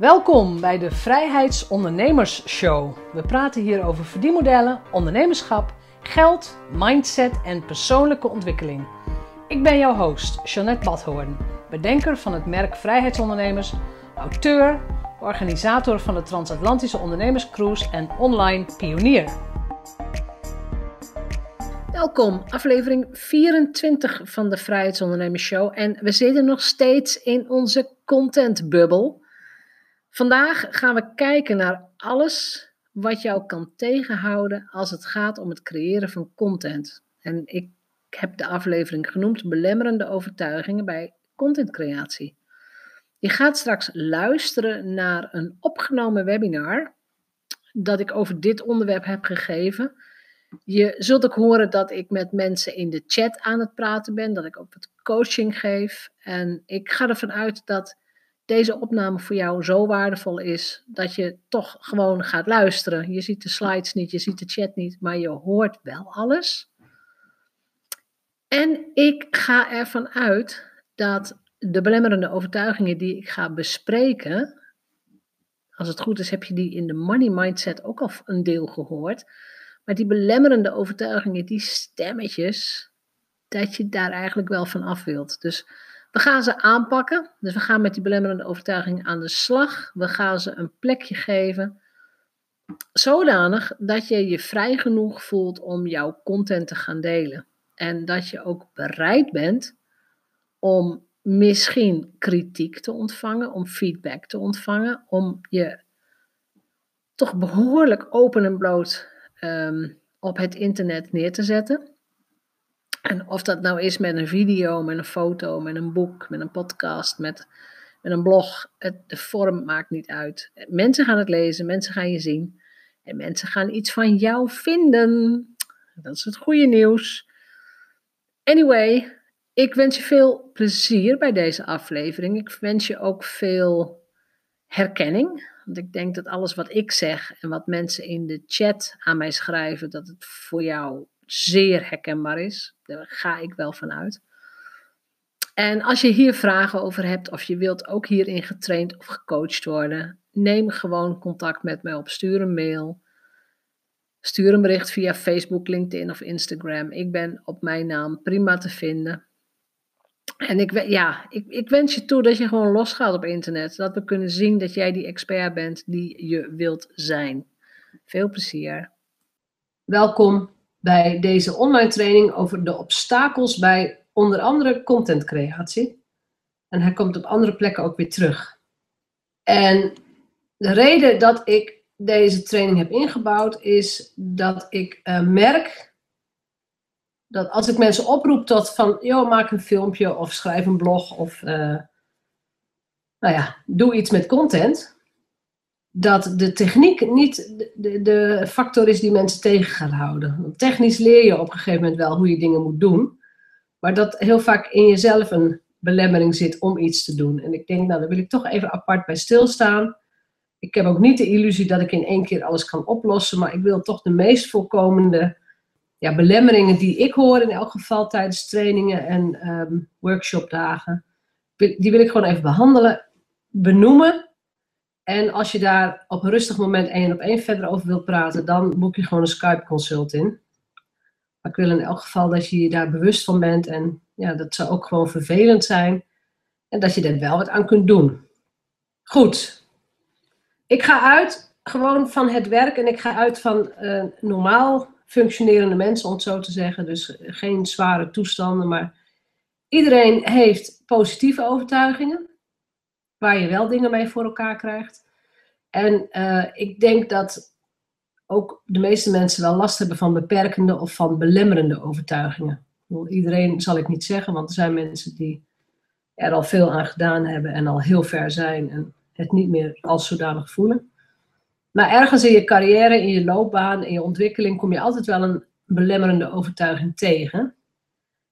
Welkom bij de Vrijheidsondernemers Show. We praten hier over verdienmodellen, ondernemerschap, geld, mindset en persoonlijke ontwikkeling. Ik ben jouw host, Jeanette Badhoorn, bedenker van het merk Vrijheidsondernemers, auteur, organisator van de Transatlantische Ondernemerscruise en online pionier. Welkom, aflevering 24 van de Vrijheidsondernemers Show. En we zitten nog steeds in onze contentbubbel. Vandaag gaan we kijken naar alles wat jou kan tegenhouden als het gaat om het creëren van content. En ik heb de aflevering genoemd belemmerende overtuigingen bij contentcreatie. Je gaat straks luisteren naar een opgenomen webinar dat ik over dit onderwerp heb gegeven. Je zult ook horen dat ik met mensen in de chat aan het praten ben, dat ik ook wat coaching geef. En ik ga ervan uit dat deze opname voor jou zo waardevol is dat je toch gewoon gaat luisteren. Je ziet de slides niet, je ziet de chat niet, maar je hoort wel alles. En ik ga ervan uit dat de belemmerende overtuigingen die ik ga bespreken, als het goed is heb je die in de money mindset ook al een deel gehoord, maar die belemmerende overtuigingen, die stemmetjes, dat je daar eigenlijk wel van af wilt. Dus we gaan ze aanpakken. Dus we gaan met die belemmerende overtuiging aan de slag. We gaan ze een plekje geven. Zodanig dat je je vrij genoeg voelt om jouw content te gaan delen. En dat je ook bereid bent om misschien kritiek te ontvangen, om feedback te ontvangen, om je toch behoorlijk open en bloot ehm, op het internet neer te zetten. En of dat nou is met een video, met een foto, met een boek, met een podcast, met, met een blog, het, de vorm maakt niet uit. Mensen gaan het lezen, mensen gaan je zien en mensen gaan iets van jou vinden. Dat is het goede nieuws. Anyway, ik wens je veel plezier bij deze aflevering. Ik wens je ook veel herkenning. Want ik denk dat alles wat ik zeg en wat mensen in de chat aan mij schrijven, dat het voor jou zeer herkenbaar is. Daar ga ik wel van uit. En als je hier vragen over hebt of je wilt ook hierin getraind of gecoacht worden, neem gewoon contact met mij op. Stuur een mail. Stuur een bericht via Facebook, LinkedIn of Instagram. Ik ben op mijn naam prima te vinden. En ik, ja, ik, ik wens je toe dat je gewoon losgaat op internet. Dat we kunnen zien dat jij die expert bent die je wilt zijn. Veel plezier. Welkom bij deze online training over de obstakels bij onder andere contentcreatie. En hij komt op andere plekken ook weer terug. En de reden dat ik deze training heb ingebouwd is dat ik uh, merk dat als ik mensen oproep tot van, joh, maak een filmpje of schrijf een blog of, uh, nou ja, doe iets met content, dat de techniek niet de, de, factor is die mensen tegen gaat houden. Technisch leer je op een gegeven moment wel hoe je dingen moet doen, maar dat heel vaak in jezelf een belemmering zit om iets te doen. En ik denk, nou, daar wil ik toch even apart bij stilstaan. Ik heb ook niet de illusie dat ik in één keer alles kan oplossen, maar ik wil toch de meest voorkomende ja, belemmeringen die ik hoor, in elk geval tijdens trainingen en um, workshopdagen, die wil ik gewoon even behandelen, benoemen en als je daar op een rustig moment één op één verder over wilt praten, dan boek je gewoon een Skype consult in. Maar ik wil in elk geval dat je je daar bewust van bent en ja, dat zou ook gewoon vervelend zijn. En dat je er wel wat aan kunt doen. Goed. Ik ga uit gewoon van het werk en ik ga uit van uh, normaal functionerende mensen, om het zo te zeggen. Dus geen zware toestanden, maar iedereen heeft positieve overtuigingen waar je wel dingen mee voor elkaar krijgt. En uh, ik denk dat ook de meeste mensen wel last hebben van beperkende of van belemmerende overtuigingen. Iedereen zal ik niet zeggen, want er zijn mensen die er al veel aan gedaan hebben en al heel ver zijn en het niet meer als zodanig voelen. Maar ergens in je carrière, in je loopbaan, in je ontwikkeling kom je altijd wel een belemmerende overtuiging tegen.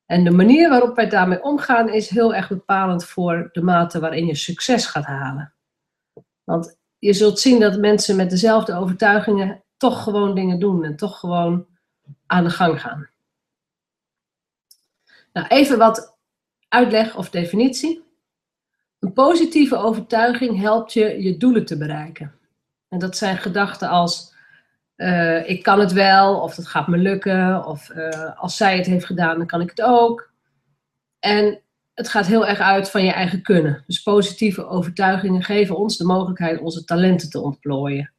En de manier waarop wij daarmee omgaan is heel erg bepalend voor de mate waarin je succes gaat halen. Want je zult zien dat mensen met dezelfde overtuigingen toch gewoon dingen doen en toch gewoon aan de gang gaan. Nou, even wat uitleg of definitie. Een positieve overtuiging helpt je je doelen te bereiken. En dat zijn gedachten als uh, ik kan het wel, of dat gaat me lukken, of uh, als zij het heeft gedaan, dan kan ik het ook. En het gaat heel erg uit van je eigen kunnen. Dus positieve overtuigingen geven ons de mogelijkheid onze talenten te ontplooien.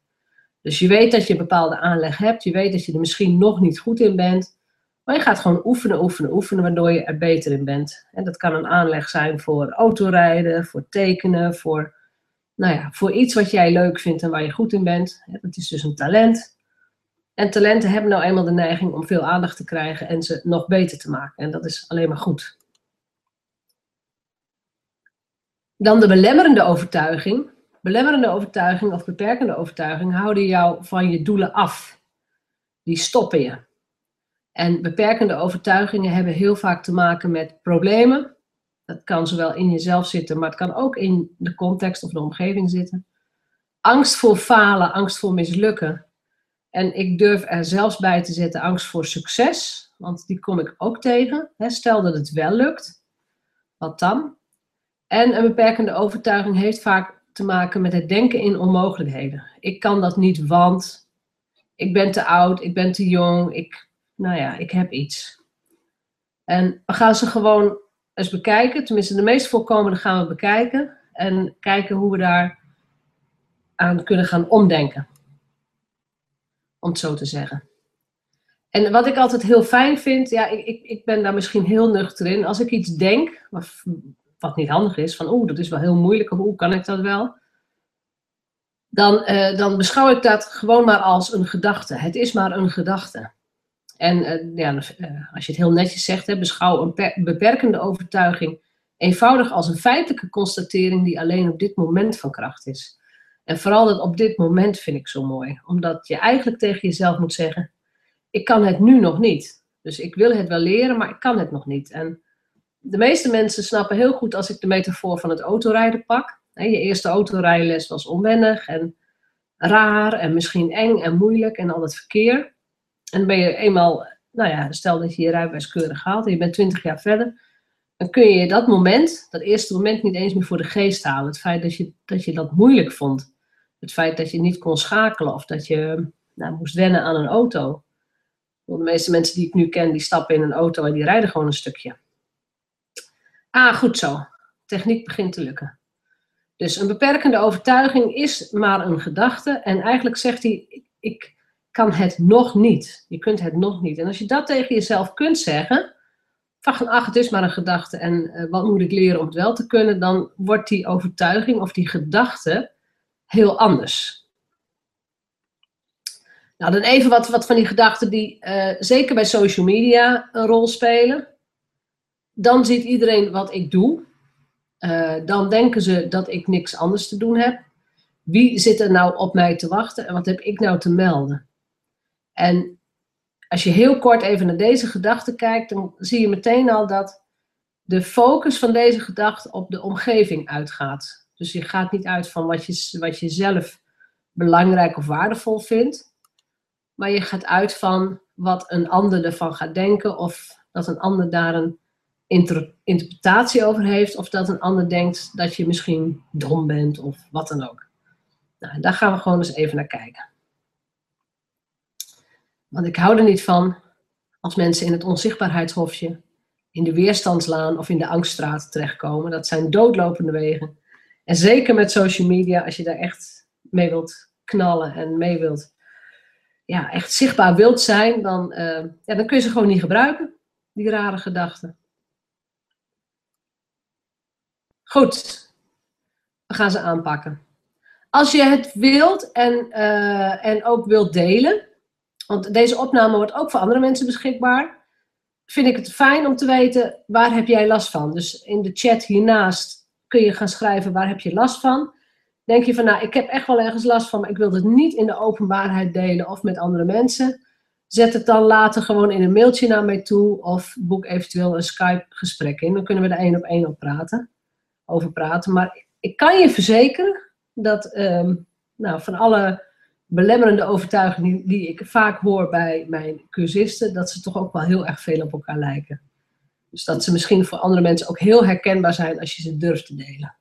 Dus je weet dat je een bepaalde aanleg hebt, je weet dat je er misschien nog niet goed in bent, maar je gaat gewoon oefenen, oefenen, oefenen, waardoor je er beter in bent. En dat kan een aanleg zijn voor autorijden, voor tekenen, voor, nou ja, voor iets wat jij leuk vindt en waar je goed in bent. Dat is dus een talent. En talenten hebben nou eenmaal de neiging om veel aandacht te krijgen en ze nog beter te maken. En dat is alleen maar goed. Dan de belemmerende overtuiging. Belemmerende overtuiging of beperkende overtuiging houden jou van je doelen af. Die stoppen je. En beperkende overtuigingen hebben heel vaak te maken met problemen. Dat kan zowel in jezelf zitten, maar het kan ook in de context of de omgeving zitten. Angst voor falen, angst voor mislukken. En ik durf er zelfs bij te zetten angst voor succes, want die kom ik ook tegen. Stel dat het wel lukt, wat dan? En een beperkende overtuiging heeft vaak te maken met het denken in onmogelijkheden. Ik kan dat niet, want ik ben te oud, ik ben te jong, ik, nou ja, ik heb iets. En we gaan ze gewoon eens bekijken, tenminste de meest voorkomende gaan we bekijken en kijken hoe we daar aan kunnen gaan omdenken om het zo te zeggen. En wat ik altijd heel fijn vind, ja, ik, ik, ben daar misschien heel nuchter in. Als ik iets denk, wat, wat niet handig is, van oeh, dat is wel heel moeilijk, of hoe kan ik dat wel? Dan, uh, dan beschouw ik dat gewoon maar als een gedachte. Het is maar een gedachte. En uh, ja, uh, als je het heel netjes zegt, hè, beschouw een beperkende overtuiging eenvoudig als een feitelijke constatering die alleen op dit moment van kracht is. En vooral dat op dit moment vind ik zo mooi. Omdat je eigenlijk tegen jezelf moet zeggen: ik kan het nu nog niet. Dus ik wil het wel leren, maar ik kan het nog niet. En de meeste mensen snappen heel goed als ik de metafoor van het autorijden pak. Je eerste autorijles was onwennig en raar en misschien eng en moeilijk en al dat verkeer. En dan ben je eenmaal, nou ja, stel dat je je rijbewijs keurig haalt en je bent 20 jaar verder. Dan kun je dat moment, dat eerste moment, niet eens meer voor de geest halen. Het feit dat, je dat moeilijk vond. Het feit dat je niet kon schakelen of dat je nou, moest wennen aan een auto. De meeste mensen die ik nu ken, die stappen in een auto en die rijden gewoon een stukje. Ah, goed zo. Techniek begint te lukken. Dus een beperkende overtuiging is maar een gedachte. En eigenlijk zegt hij, ik kan het nog niet. Je kunt het nog niet. En als je dat tegen jezelf kunt zeggen, van ach, het is maar een gedachte en uh, wat moet ik leren om het wel te kunnen, dan wordt die overtuiging of die gedachte heel anders. Nou, dan even wat, wat van die gedachten die uh, zeker bij social media een rol spelen. Dan ziet iedereen wat ik doe. Uh, dan denken ze dat ik niks anders te doen heb. Wie zit er nou op mij te wachten en wat heb ik nou te melden? En als je heel kort even naar deze gedachte kijkt, dan zie je meteen al dat de focus van deze gedachte op de omgeving uitgaat. Dus je gaat niet uit van wat je, wat je zelf belangrijk of waardevol vindt, maar je gaat uit van wat een ander ervan gaat denken of dat een ander daar een inter interpretatie over heeft of dat een ander denkt dat je misschien dom bent of wat dan ook. Nou, daar gaan we gewoon eens even naar kijken. Want ik hou er niet van als mensen in het onzichtbaarheidshofje, in de weerstandslaan of in de angststraat terechtkomen. Dat zijn doodlopende wegen. En zeker met social media, als je daar echt mee wilt knallen en mee wilt, ja, echt zichtbaar wilt zijn, dan, uh, ja, dan kun je ze gewoon niet gebruiken, die rare gedachten. Goed, we gaan ze aanpakken. Als je het wilt en, uh, en ook wilt delen, want deze opname wordt ook voor andere mensen beschikbaar. Vind ik het fijn om te weten waar heb jij last van. Dus in de chat hiernaast kun je gaan schrijven waar heb je last van. Denk je van nou ik heb echt wel ergens last van, maar ik wil het niet in de openbaarheid delen of met andere mensen. Zet het dan later gewoon in een mailtje naar mij toe of boek eventueel een Skype gesprek in. Dan kunnen we er één op één op praten, over praten. Maar ik kan je verzekeren dat um, nou, van alle belemmerende overtuiging die, ik vaak hoor bij mijn cursisten, dat ze toch ook wel heel erg veel op elkaar lijken. Dus dat ze misschien voor andere mensen ook heel herkenbaar zijn als je ze durft te delen.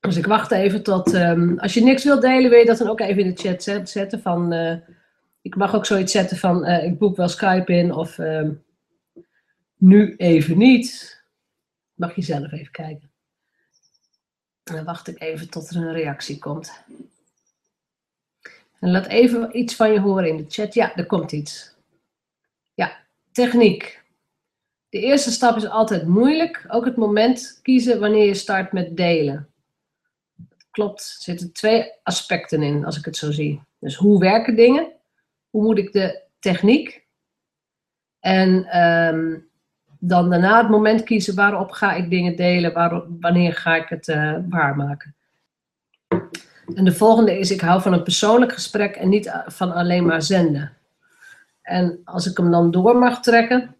Dus ik wacht even tot. Ehm, als je niks wilt delen, wil je dat dan ook even in de chat zetten. Van, eh, ik mag ook zoiets zetten van: eh, ik boek wel Skype in of ehm, nu even niet. Mag je zelf even kijken. Dan wacht ik even tot er een reactie komt. En laat even iets van je horen in de chat. Ja, er komt iets. Techniek. De eerste stap is altijd moeilijk. Ook het moment kiezen wanneer je start met delen. Klopt, er zitten twee aspecten in, als ik het zo zie. Dus hoe werken dingen? Hoe moet ik de techniek? En um, dan daarna het moment kiezen waarop ga ik dingen delen, wanneer ga ik het uh, waarmaken. En de volgende is, ik hou van een persoonlijk gesprek en niet van alleen maar zenden. En als ik hem dan door mag trekken,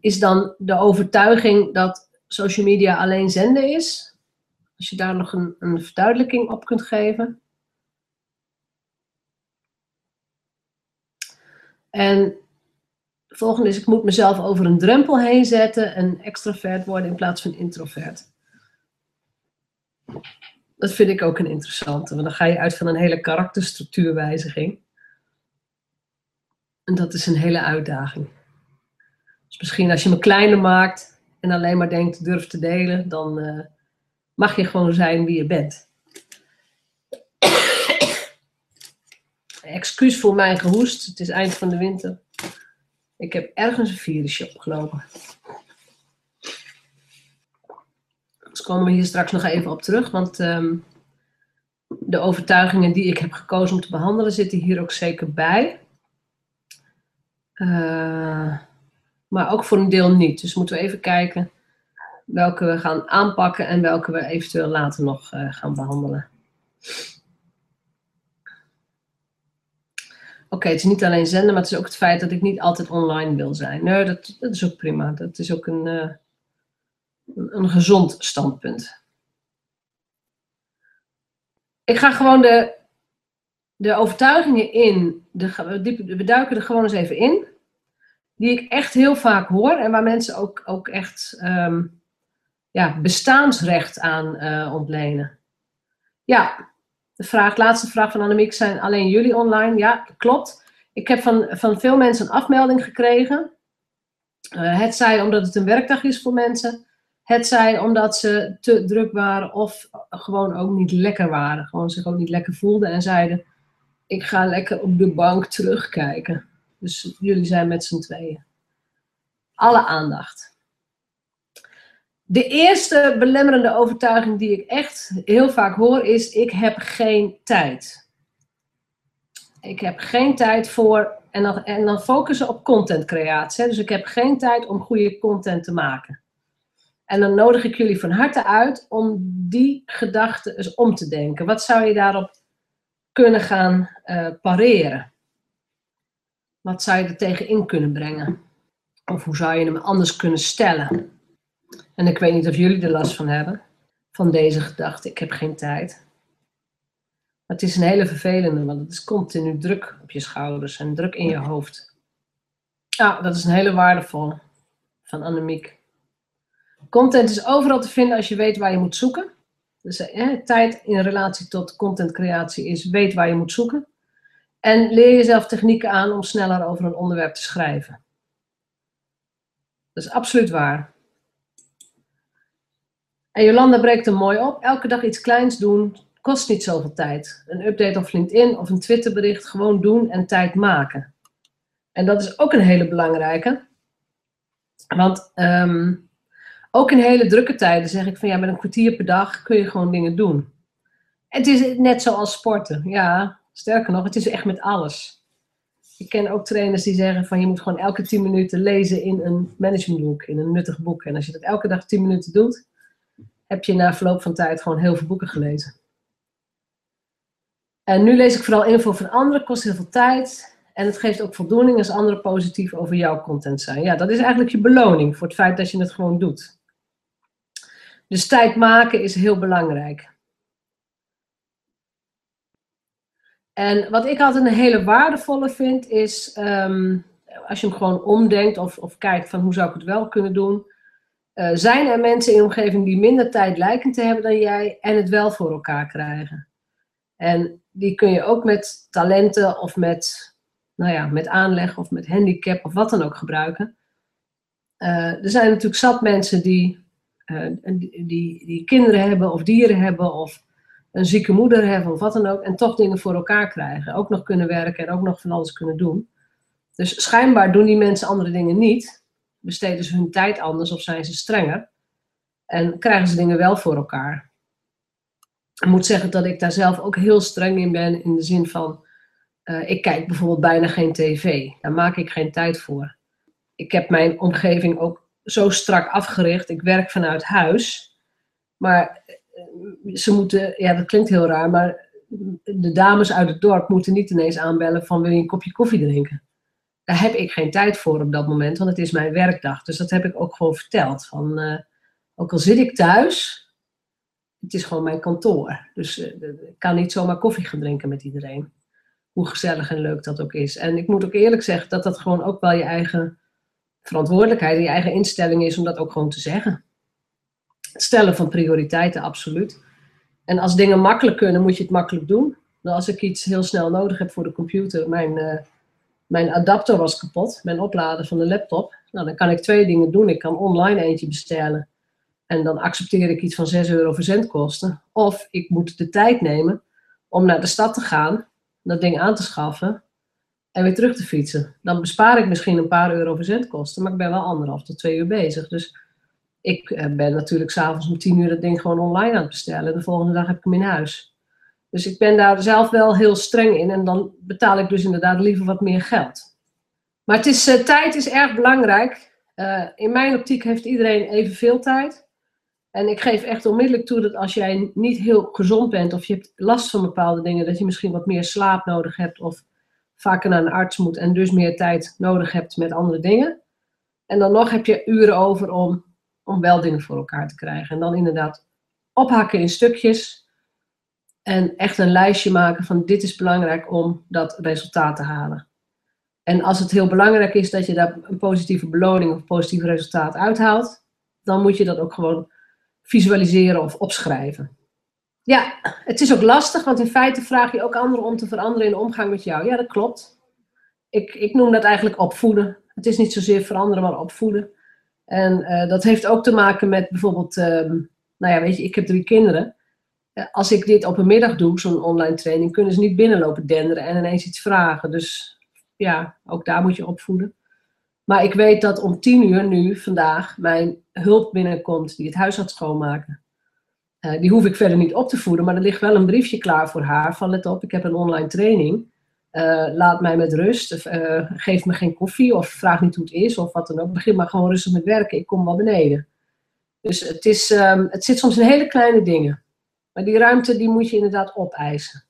is dan de overtuiging dat social media alleen zenden is. Als je daar nog een, een verduidelijking op kunt geven. En de volgende is, ik moet mezelf over een drempel heen zetten en extrovert worden in plaats van introvert. Dat vind ik ook een interessante, want dan ga je uit van een hele karakterstructuurwijziging. En dat is een hele uitdaging. Dus misschien als je me kleiner maakt en alleen maar denkt durf te delen, dan uh, mag je gewoon zijn wie je bent. Excuus voor mijn gehoest, het is eind van de winter. Ik heb ergens een virusje opgelopen. Dus komen we hier straks nog even op terug, want um, de overtuigingen die ik heb gekozen om te behandelen zitten hier ook zeker bij. Uh, maar ook voor een deel niet. Dus moeten we even kijken welke we gaan aanpakken en welke we eventueel later nog uh, gaan behandelen. Oké, het is niet alleen zenden, maar het is ook het feit dat ik niet altijd online wil zijn. Nee, dat, dat is ook prima. Dat is ook een, uh, een gezond standpunt. Ik ga gewoon de, de overtuigingen in, de, we duiken er gewoon eens even in, die ik echt heel vaak hoor en waar mensen ook, ook echt um, ja, bestaansrecht aan uh, ontlenen. Ja, de vraag, laatste vraag van Annemiek, zijn alleen jullie online? Ja, klopt. Ik heb van, van veel mensen een afmelding gekregen. Uh, het zij omdat het een werkdag is voor mensen. Het zij omdat ze te druk waren of gewoon ook niet lekker waren. Gewoon zich ook niet lekker voelden en zeiden: Ik ga lekker op de bank terugkijken. Dus jullie zijn met z'n tweeën. Alle aandacht. De eerste belemmerende overtuiging die ik echt heel vaak hoor is: ik heb geen tijd. Ik heb geen tijd voor, en dan, en dan focussen op contentcreatie. Dus ik heb geen tijd om goede content te maken. En dan nodig ik jullie van harte uit om die gedachte eens om te denken. Wat zou je daarop kunnen gaan uh, pareren? Wat zou je er tegenin kunnen brengen? Of hoe zou je hem anders kunnen stellen? En ik weet niet of jullie er last van hebben, van deze gedachte, ik heb geen tijd. Het is een hele vervelende, want het is continu druk op je schouders en druk in je hoofd. Ja, dat is een hele waardevolle van Annemiek. Content is overal te vinden als je weet waar je moet zoeken. Dus tijd in relatie tot contentcreatie is weet waar je moet zoeken. En leer jezelf technieken aan om sneller over een onderwerp te schrijven. Dat is absoluut waar. En Jolanda breekt er mooi op. Elke dag iets kleins doen kost niet zoveel tijd. Een update op LinkedIn of een Twitterbericht gewoon doen en tijd maken. En dat is ook een hele belangrijke. Want um, ook in hele drukke tijden zeg ik van ja, met een kwartier per dag kun je gewoon dingen doen. Het is net zoals sporten. Ja, sterker nog, het is echt met alles. Ik ken ook trainers die zeggen van je moet gewoon elke 10 minuten lezen in een managementboek, in een nuttig boek. En als je dat elke dag 10 minuten doet, heb je na verloop van tijd gewoon heel veel boeken gelezen. En nu lees ik vooral info van anderen, kost heel veel tijd. En het geeft ook voldoening als anderen positief over jouw content zijn. Ja, dat is eigenlijk je beloning voor het feit dat je het gewoon doet. Dus tijd maken is heel belangrijk. En wat ik altijd een hele waardevolle vind, is um, als je hem gewoon omdenkt of, of kijkt van hoe zou ik het wel kunnen doen, Uh, zijn er mensen in de omgeving die minder tijd lijken te hebben dan jij en het wel voor elkaar krijgen? En die kun je ook met talenten of met, nou ja, met aanleg of met handicap of wat dan ook gebruiken. Uh, er zijn natuurlijk zat mensen die, die, die, die, kinderen hebben of dieren hebben of een zieke moeder hebben of wat dan ook. En toch dingen voor elkaar krijgen. Ook nog kunnen werken en ook nog van alles kunnen doen. Dus schijnbaar doen die mensen andere dingen niet. Besteden ze hun tijd anders of zijn ze strenger. En krijgen ze dingen wel voor elkaar. Ik moet zeggen dat ik daar zelf ook heel streng in ben. In de zin van, uh, ik kijk bijvoorbeeld bijna geen tv. Daar maak ik geen tijd voor. Ik heb mijn omgeving ook zo strak afgericht. Ik werk vanuit huis. Maar eh, ze moeten, ja dat klinkt heel raar, maar de dames uit het dorp moeten niet ineens aanbellen van wil je een kopje koffie drinken daar heb ik geen tijd voor op dat moment, want het is mijn werkdag. Dus dat heb ik ook gewoon verteld. Van, uh, ook al zit ik thuis, het is gewoon mijn kantoor. Dus uh, ik kan niet zomaar koffie gaan drinken met iedereen. Hoe gezellig en leuk dat ook is. En ik moet ook eerlijk zeggen dat dat gewoon ook wel je eigen verantwoordelijkheid en je eigen instelling is om dat ook gewoon te zeggen. Stellen van prioriteiten, absoluut. En als dingen makkelijk kunnen, moet je het makkelijk doen. Nou, als ik iets heel snel nodig heb voor de computer, mijn uh, mijn adapter was kapot, mijn oplader van de laptop. Nou, dan kan ik twee dingen doen. Ik kan online eentje bestellen. En dan accepteer ik iets van 6 euro verzendkosten. Of ik moet de tijd nemen om naar de stad te gaan, dat ding aan te schaffen en weer terug te fietsen. Dan bespaar ik misschien een paar euro verzendkosten, maar ik ben wel anderhalf tot twee uur bezig. Dus ik eh, ben natuurlijk s'avonds om tien uur dat ding gewoon online aan het bestellen. De volgende dag heb ik hem in huis. Dus ik ben daar zelf wel heel streng in en dan betaal ik dus inderdaad liever wat meer geld. Maar het is, uh, tijd is erg belangrijk. Uh, in mijn optiek heeft iedereen evenveel tijd. En ik geef echt onmiddellijk toe dat als jij niet heel gezond bent of je hebt last van bepaalde dingen, dat je misschien wat meer slaap nodig hebt of vaker naar een arts moet en dus meer tijd nodig hebt met andere dingen. En dan nog heb je uren over om, om wel dingen voor elkaar te krijgen. En dan inderdaad ophakken in stukjes en echt een lijstje maken van dit is belangrijk om dat resultaat te halen. En als het heel belangrijk is dat je daar een positieve beloning of positief resultaat uithaalt, dan moet je dat ook gewoon visualiseren of opschrijven. Ja, het is ook lastig, want in feite vraag je ook anderen om te veranderen in de omgang met jou. Ja, dat klopt. Ik, ik noem dat eigenlijk opvoeden. Het is niet zozeer veranderen, maar opvoeden. En uh, dat heeft ook te maken met bijvoorbeeld, um, nou ja, weet je, ik heb drie kinderen. Eh, als ik dit op een middag doe, zo'n online training, kunnen ze niet binnenlopen denderen en ineens iets vragen. Dus ja, ook daar moet je opvoeden. Maar ik weet dat om tien uur nu, vandaag, mijn hulp binnenkomt die het huis gaat schoonmaken. Uh, die hoef ik verder niet op te voeden, maar er ligt wel een briefje klaar voor haar van let op, ik heb een online training. Uh, laat mij met rust, uh, geef me geen koffie of vraag niet hoe het is of wat dan ook. Begin maar gewoon rustig met werken, ik kom wel beneden. Dus het, is, um, het zit soms in hele kleine dingen. Maar die ruimte die moet je inderdaad opeisen.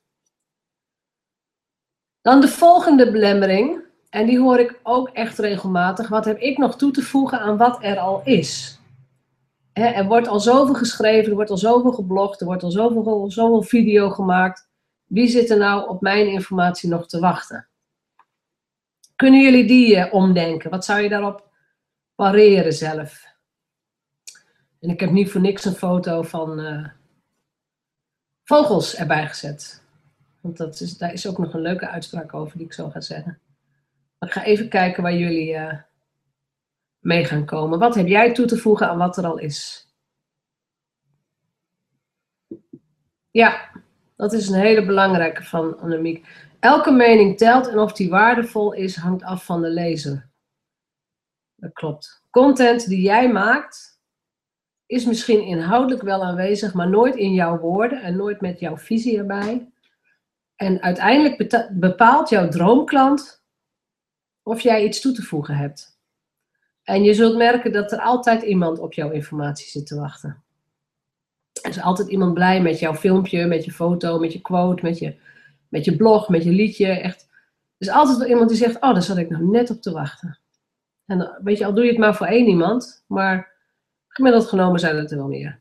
Dan de volgende belemmering, en die hoor ik ook echt regelmatig. Wat heb ik nog toe te voegen aan wat er al is? er wordt al zoveel geschreven, er wordt al zoveel geblogd, er wordt al zoveel, zoveel video gemaakt. Wie zit er nou op mijn informatie nog te wachten? Kunnen jullie die uh, omdenken? Wat zou je daarop pareren zelf? En ik heb niet voor niks een foto van uh, vogels erbij gezet. Want dat is, daar is ook nog een leuke uitspraak over die ik zo ga zeggen. Ik ga even kijken waar jullie uh, mee gaan komen. Wat heb jij toe te voegen aan wat er al is? Ja, dat is een hele belangrijke van Annemiek. Elke mening telt en of die waardevol is, hangt af van de lezer. Dat klopt. Content die jij maakt, is misschien inhoudelijk wel aanwezig, maar nooit in jouw woorden en nooit met jouw visie erbij. En uiteindelijk bepaalt jouw droomklant of jij iets toe te voegen hebt. En je zult merken dat er altijd iemand op jouw informatie zit te wachten. Er is altijd iemand blij met jouw filmpje, met je foto, met je quote, met je, met je blog, met je liedje. Echt. Er is altijd wel iemand die zegt, oh, daar zat ik nog net op te wachten. En weet je, al doe je het maar voor één iemand, maar Gemiddeld genomen zijn het er wel meer.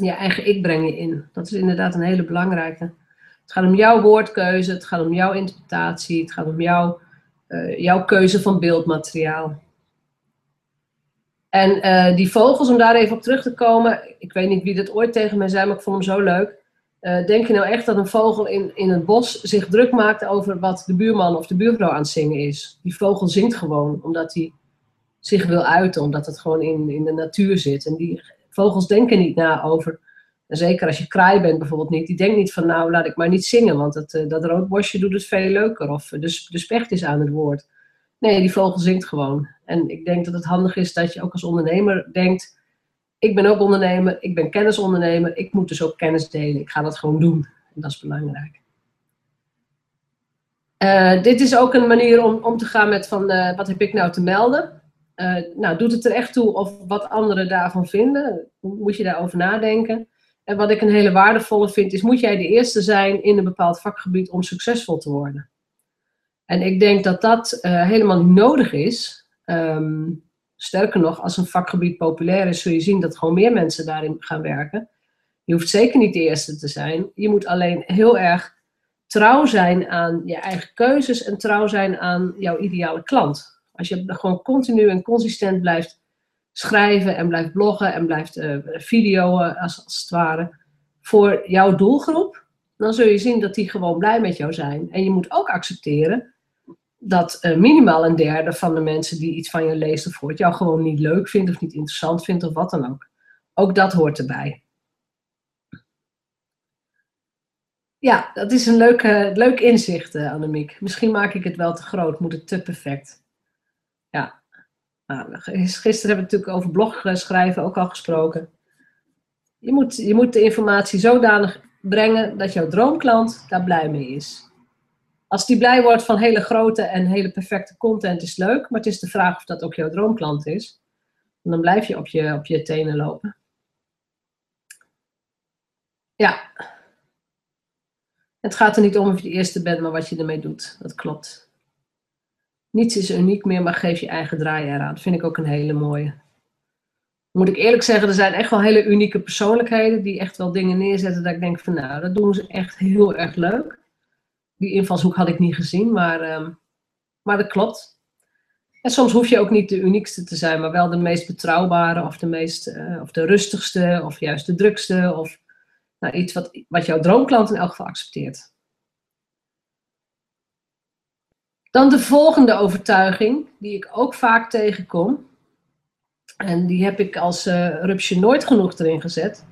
Je eigen ik breng je in. Dat is inderdaad een hele belangrijke. Het gaat om jouw woordkeuze, het gaat om jouw interpretatie, het gaat om jouw, uh, jouw keuze van beeldmateriaal. En eh, die vogels, om daar even op terug te komen, ik weet niet wie dat ooit tegen mij zei, maar ik vond hem zo leuk. Eh, denk je nou echt dat een vogel in, in het bos zich druk maakt over wat de buurman of de buurvrouw aan het zingen is? Die vogel zingt gewoon omdat hij zich wil uiten, omdat het gewoon in, in de natuur zit. En die vogels denken niet na over, en zeker als je kraai bent bijvoorbeeld niet, die denkt niet van nou laat ik maar niet zingen, want het, uh, dat doet het veel leuker. Of de, de specht is aan het woord. Nee, die vogel zingt gewoon. En ik denk dat het handig is dat je ook als ondernemer denkt, ik ben ook ondernemer, ik ben kennisondernemer, ik moet dus ook kennis delen. Ik ga dat gewoon doen. En dat is belangrijk. Uh, dit is ook een manier om om te gaan met van, uh, wat heb ik nou te melden? Uh, nou, doet het er echt toe of wat anderen daarvan vinden? Moet je daarover nadenken? En wat ik een hele waardevolle vind, is moet jij de eerste zijn in een bepaald vakgebied om succesvol te worden? En ik denk dat dat helemaal nodig is. Um, Sterker nog, als een vakgebied populair is, zul je zien dat gewoon meer mensen daarin gaan werken. Je hoeft zeker niet de eerste te zijn. Je moet alleen heel erg trouw zijn aan je eigen keuzes en trouw zijn aan jouw ideale klant. Als je gewoon continu en consistent blijft schrijven en blijft bloggen en blijft uh, videoen als, als het ware voor jouw doelgroep, dan zul je zien dat die gewoon blij met jou zijn. En je moet ook accepteren dat uh, minimaal een derde van de mensen die iets van je leest of hoort jou gewoon niet leuk vindt of niet interessant vindt of wat dan ook. Ook dat hoort erbij. Ja, dat is een leuk, leuk inzicht, uh, Annemiek. Misschien maak ik het wel te groot, moet het te perfect. Ja, nou, gisteren hebben we natuurlijk over blogschrijven ook al gesproken. Je moet, je moet de informatie zodanig brengen dat jouw droomklant daar blij mee is. Als die blij wordt van hele grote en hele perfecte content, is leuk. Maar het is de vraag of dat ook jouw droomklant is. Dan blijf je op je, op je tenen lopen. Ja. Het gaat er niet om of je de eerste bent, maar wat je ermee doet. Dat klopt. Niets is uniek meer, maar geef je eigen draai eraan. Dat vind ik ook een hele mooie. Moet ik eerlijk zeggen, er zijn echt wel hele unieke persoonlijkheden die echt wel dingen neerzetten dat ik denk van nou, dat doen ze echt heel erg leuk die invalshoek had ik niet gezien, maar, um, maar dat klopt. En soms hoef je ook niet de uniekste te zijn, maar wel de meest betrouwbare of de, meest, uh, of de rustigste of juist de drukste of nou, iets wat, wat jouw droomklant in elk geval accepteert. Dan de volgende overtuiging, die ik ook vaak tegenkom. En die heb ik als uh, rupsje nooit genoeg erin gezet.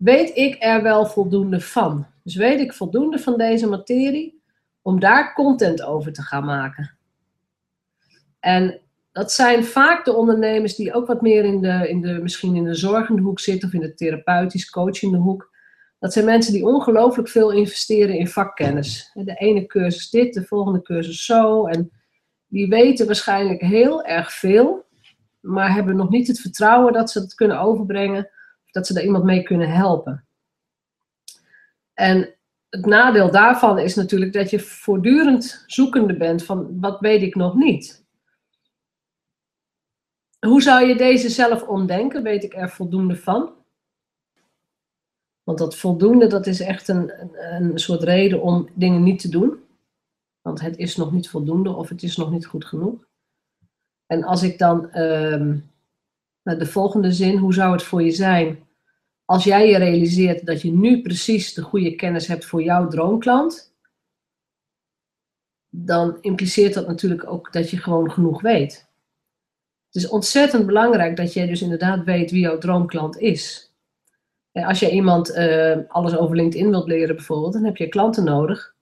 Weet ik er wel voldoende van? Dus weet ik voldoende van deze materie om daar content over te gaan maken. En dat zijn vaak de ondernemers die ook wat meer in de, in de, misschien in de zorgende hoek zitten of in de therapeutisch coachende hoek. Dat zijn mensen die ongelooflijk veel investeren in vakkennis. De ene cursus dit, de volgende cursus zo. En die weten waarschijnlijk heel erg veel, maar hebben nog niet het vertrouwen dat ze het kunnen overbrengen, dat ze daar iemand mee kunnen helpen. En het nadeel daarvan is natuurlijk dat je voortdurend zoekende bent van wat weet ik nog niet. Hoe zou je deze zelf omdenken? Weet ik er voldoende van? Want dat voldoende, dat is echt een, een, soort reden om dingen niet te doen. Want het is nog niet voldoende of het is nog niet goed genoeg. En als ik dan uh, de volgende zin, hoe zou het voor je zijn als jij je realiseert dat je nu precies de goede kennis hebt voor jouw droomklant, dan impliceert dat natuurlijk ook dat je gewoon genoeg weet. Het is ontzettend belangrijk dat jij dus inderdaad weet wie jouw droomklant is. Als je iemand uh, alles over LinkedIn wilt leren bijvoorbeeld, dan heb je klanten nodig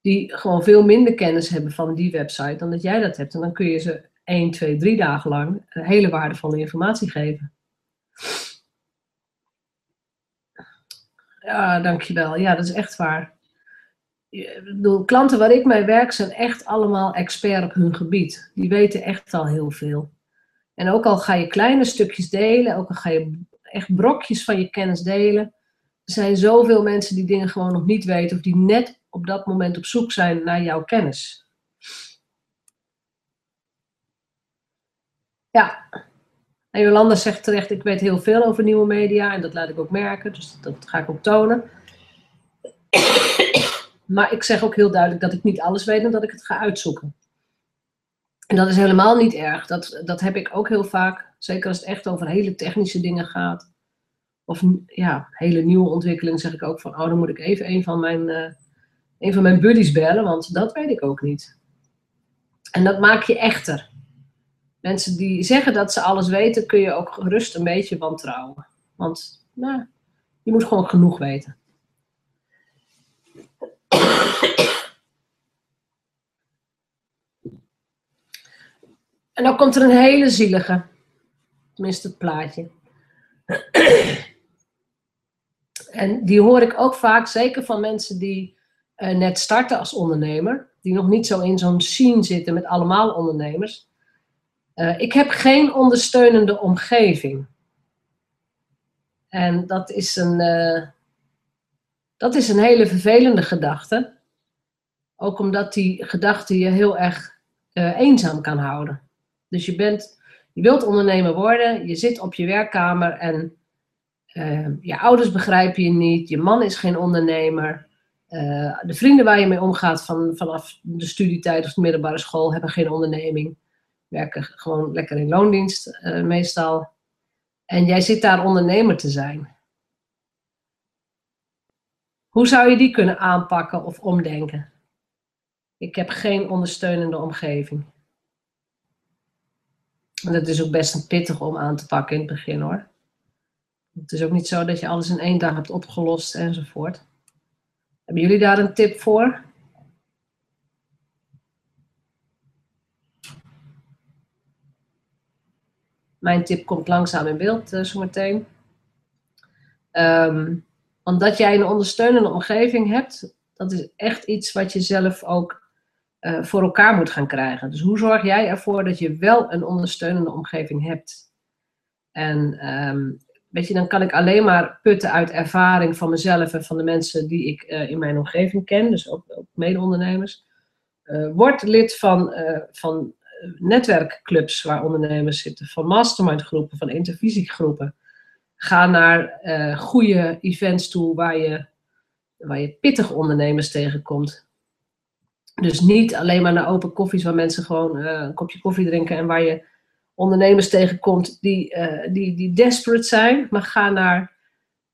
die gewoon veel minder kennis hebben van die website dan dat jij dat hebt. En dan kun je ze 1, 2, 3 dagen lang hele waardevolle informatie geven. Ja, dankjewel. Ja, dat is echt waar. Bedoel, klanten waar ik mee werk zijn echt allemaal expert op hun gebied. Die weten echt al heel veel. En ook al ga je kleine stukjes delen, ook al ga je echt brokjes van je kennis delen, er zijn zoveel mensen die dingen gewoon nog niet weten of die net op dat moment op zoek zijn naar jouw kennis. Ja, en Jolanda zegt terecht, ik weet heel veel over nieuwe media en dat laat ik ook merken, dus dat ga ik ook tonen. Maar ik zeg ook heel duidelijk dat ik niet alles weet en dat ik het ga uitzoeken. En dat is helemaal niet erg. Dat, dat heb ik ook heel vaak. Zeker als het echt over hele technische dingen gaat. Of ja, hele nieuwe ontwikkeling zeg ik ook van, oh dan moet ik even een van mijn, uh, een van mijn buddies bellen, want dat weet ik ook niet. En dat maakt je echter. Mensen die zeggen dat ze alles weten, kun je ook gerust een beetje wantrouwen. Want nou, je moet gewoon genoeg weten. En dan komt er een hele zielige. Tenminste, het plaatje. En die hoor ik ook vaak, zeker van mensen die uh, net starten als ondernemer. Die nog niet zo in zo'n scene zitten met allemaal ondernemers. Uh, ik heb geen ondersteunende omgeving. En dat is een, uh, dat is een hele vervelende gedachte. Ook omdat die gedachte je heel erg eenzaam kan houden. Dus je, bent, je wilt ondernemer worden, je zit op je werkkamer en je ouders begrijpen je niet, je man is geen ondernemer. De vrienden waar je mee omgaat van, vanaf de studietijd of de middelbare school hebben geen onderneming. Werken gewoon lekker in loondienst uh, meestal. En jij zit daar ondernemer te zijn. Hoe zou je die kunnen aanpakken of omdenken? Ik heb geen ondersteunende omgeving. En dat is ook best pittig om aan te pakken in het begin hoor. Het is ook niet zo dat je alles in één dag hebt opgelost enzovoort. Hebben jullie daar een tip voor? Mijn tip komt langzaam in beeld uh, zometeen. Um, omdat jij een ondersteunende omgeving hebt, dat is echt iets wat je zelf ook uh, voor elkaar moet gaan krijgen. Dus hoe zorg jij ervoor dat je wel een ondersteunende omgeving hebt? En um, weet je, dan kan ik alleen maar putten uit ervaring van mezelf en van de mensen die ik uh, in mijn omgeving ken, dus ook, ook mede-ondernemers. Word lid van, van netwerkclubs waar ondernemers zitten, van mastermindgroepen, van intervisiegroepen. Ga naar goede events toe waar je, waar je pittige ondernemers tegenkomt. Dus niet alleen maar naar open koffies waar mensen gewoon een kopje koffie drinken en waar je ondernemers tegenkomt die, uh, die, die desperate zijn. Maar ga naar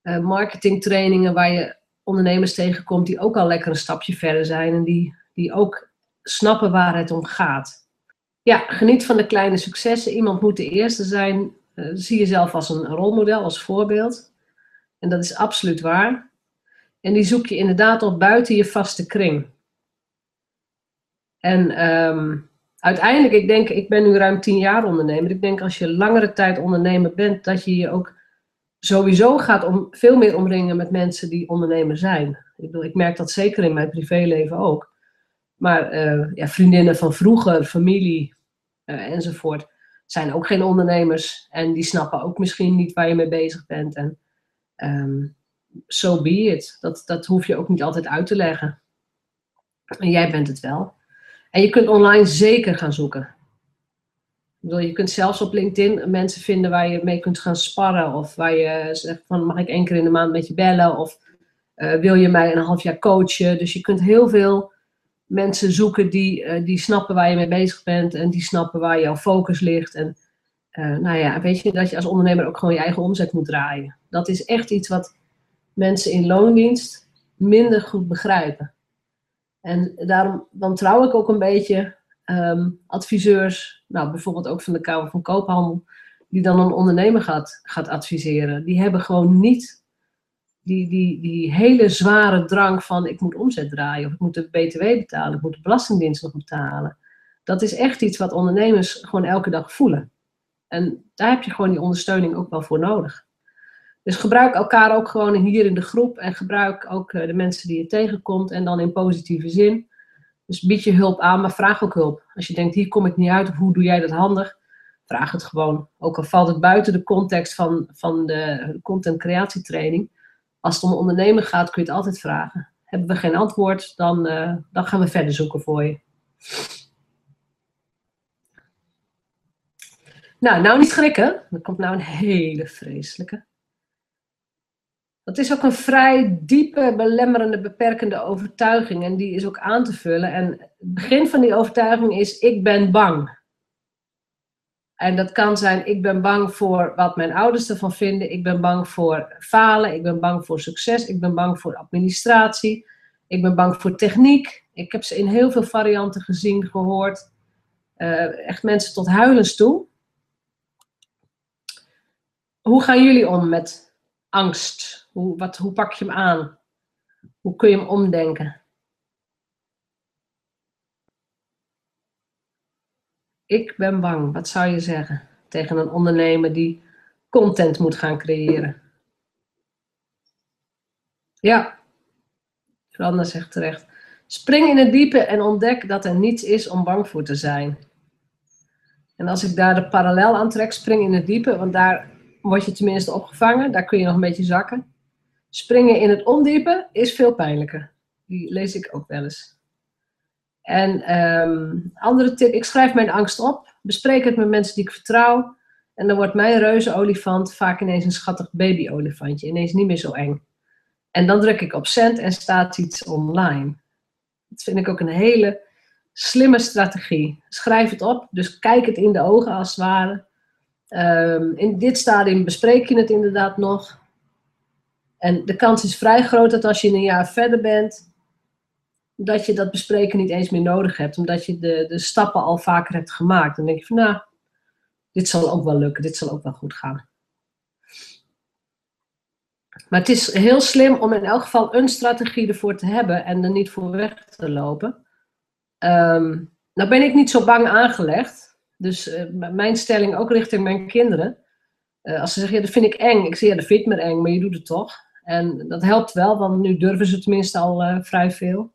uh, marketingtrainingen waar je ondernemers tegenkomt die ook al lekker een stapje verder zijn en die, die ook snappen waar het om gaat. Ja, geniet van de kleine successen. Iemand moet de eerste zijn. Uh, zie jezelf als een rolmodel, als voorbeeld. En dat is absoluut waar. En die zoek je inderdaad op buiten je vaste kring. En um, uiteindelijk, ik denk, ik ben nu ruim tien jaar ondernemer. Ik denk als je langere tijd ondernemer bent, dat je je ook sowieso gaat om, veel meer omringen met mensen die ondernemer zijn. Ik, bedoel, ik merk dat zeker in mijn privéleven ook. Maar uh, ja, vriendinnen van vroeger, familie enzovoort, zijn ook geen ondernemers. En die snappen ook misschien niet waar je mee bezig bent. En um, so be it. Dat, dat hoef je ook niet altijd uit te leggen. En jij bent het wel. En je kunt online zeker gaan zoeken. Bedoel, je kunt zelfs op LinkedIn mensen vinden waar je mee kunt gaan sparren. Of waar je zegt van mag ik één keer in de maand met je bellen. Of uh, wil je mij een half jaar coachen. Dus je kunt heel veel mensen zoeken die, uh, die snappen waar je mee bezig bent. En die snappen waar jouw focus ligt. En uh, nou ja, weet je dat je als ondernemer ook gewoon je eigen omzet moet draaien. Dat is echt iets wat mensen in loondienst minder goed begrijpen. En daarom dan trouw ik ook een beetje um, adviseurs, nou bijvoorbeeld ook van de Kamer van Koophandel, die dan een ondernemer gaat, gaat adviseren. Die hebben gewoon niet die, die, die hele zware drang van ik moet omzet draaien, of ik moet de BTW betalen, ik moet de Belastingdienst nog betalen. Dat is echt iets wat ondernemers gewoon elke dag voelen. En daar heb je gewoon die ondersteuning ook wel voor nodig. Dus gebruik elkaar ook gewoon hier in de groep en gebruik ook eh, de mensen die je tegenkomt en dan in positieve zin. Dus bied je hulp aan, maar vraag ook hulp. Als je denkt, hier kom ik niet uit of hoe doe jij dat handig, vraag het gewoon. Ook al valt het buiten de context van, van de content creatietraining. Als het om ondernemen gaat, kun je het altijd vragen. Hebben we geen antwoord, dan, uh, dan gaan we verder zoeken voor je. Nou, nou niet schrikken. Er komt nou een hele vreselijke. Dat is ook een vrij diepe, belemmerende, beperkende overtuiging. En die is ook aan te vullen. En het begin van die overtuiging is: ik ben bang. En dat kan zijn, ik ben bang voor wat mijn ouders ervan vinden. Ik ben bang voor falen. Ik ben bang voor succes. Ik ben bang voor administratie. Ik ben bang voor techniek. Ik heb ze in heel veel varianten gezien, gehoord. Uh, echt mensen tot huilens toe. Hoe gaan jullie om met angst? Hoe, wat, hoe pak je hem aan? Hoe kun je hem omdenken? Ik ben bang. Wat zou je zeggen tegen een ondernemer die content moet gaan creëren? Ja, Randa zegt terecht. Spring in het diepe en ontdek dat er niets is om bang voor te zijn. En als ik daar de parallel aan trek, spring in het diepe, want daar word je tenminste opgevangen, daar kun je nog een beetje zakken. Springen in het ondiepe is veel pijnlijker. Die lees ik ook wel eens. En um, andere tip, ik schrijf mijn angst op, bespreek het met mensen die ik vertrouw. En dan wordt mijn reuze olifant vaak ineens een schattig baby-olifantje. Ineens niet meer zo eng. En dan druk ik op send en staat iets online. Dat vind ik ook een hele slimme strategie. Schrijf het op, dus kijk het in de ogen als het ware. Um, in dit stadium bespreek je het inderdaad nog. En de kans is vrij groot dat als je een jaar verder bent, dat je dat bespreken niet eens meer nodig hebt, omdat je de, de stappen al vaker hebt gemaakt. Dan denk je van, nou, dit zal ook wel lukken, dit zal ook wel goed gaan. Maar het is heel slim om in elk geval een strategie ervoor te hebben en er niet voor weg te lopen. Um, nou ben ik niet zo bang aangelegd. Dus uh, mijn stelling ook richting mijn kinderen. Uh, als ze zeggen, ja, dat vind ik eng. Ik zeg, ja, dat vind ik me eng, maar je doet het toch. En dat helpt wel, want nu durven ze tenminste al uh, vrij veel.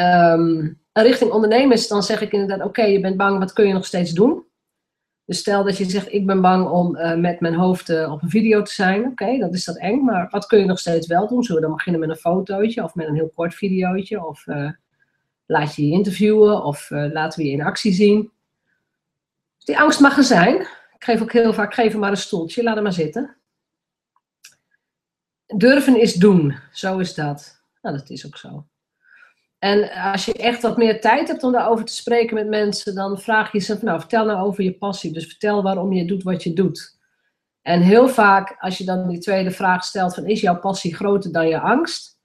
Um, richting ondernemers, dan zeg ik inderdaad, oké, je bent bang, wat kun je nog steeds doen? Dus stel dat je zegt, ik ben bang om uh, met mijn hoofd uh, op een video te zijn. Oké, dat is dat eng, maar wat kun je nog steeds wel doen? Zullen we dan beginnen met een fotootje of met een heel kort videootje? Of uh, laat je je interviewen of laten we je in actie zien? Die angst mag er zijn. Ik geef ook heel vaak, geef hem maar een stoeltje, laat hem maar zitten. Durven is doen, zo is dat. Nou, dat is ook zo. En als je echt wat meer tijd hebt om daarover te spreken met mensen, dan vraag je ze, nou vertel nou over je passie. Dus vertel waarom je doet wat je doet. En heel vaak, als je dan die tweede vraag stelt van is jouw passie groter dan je angst?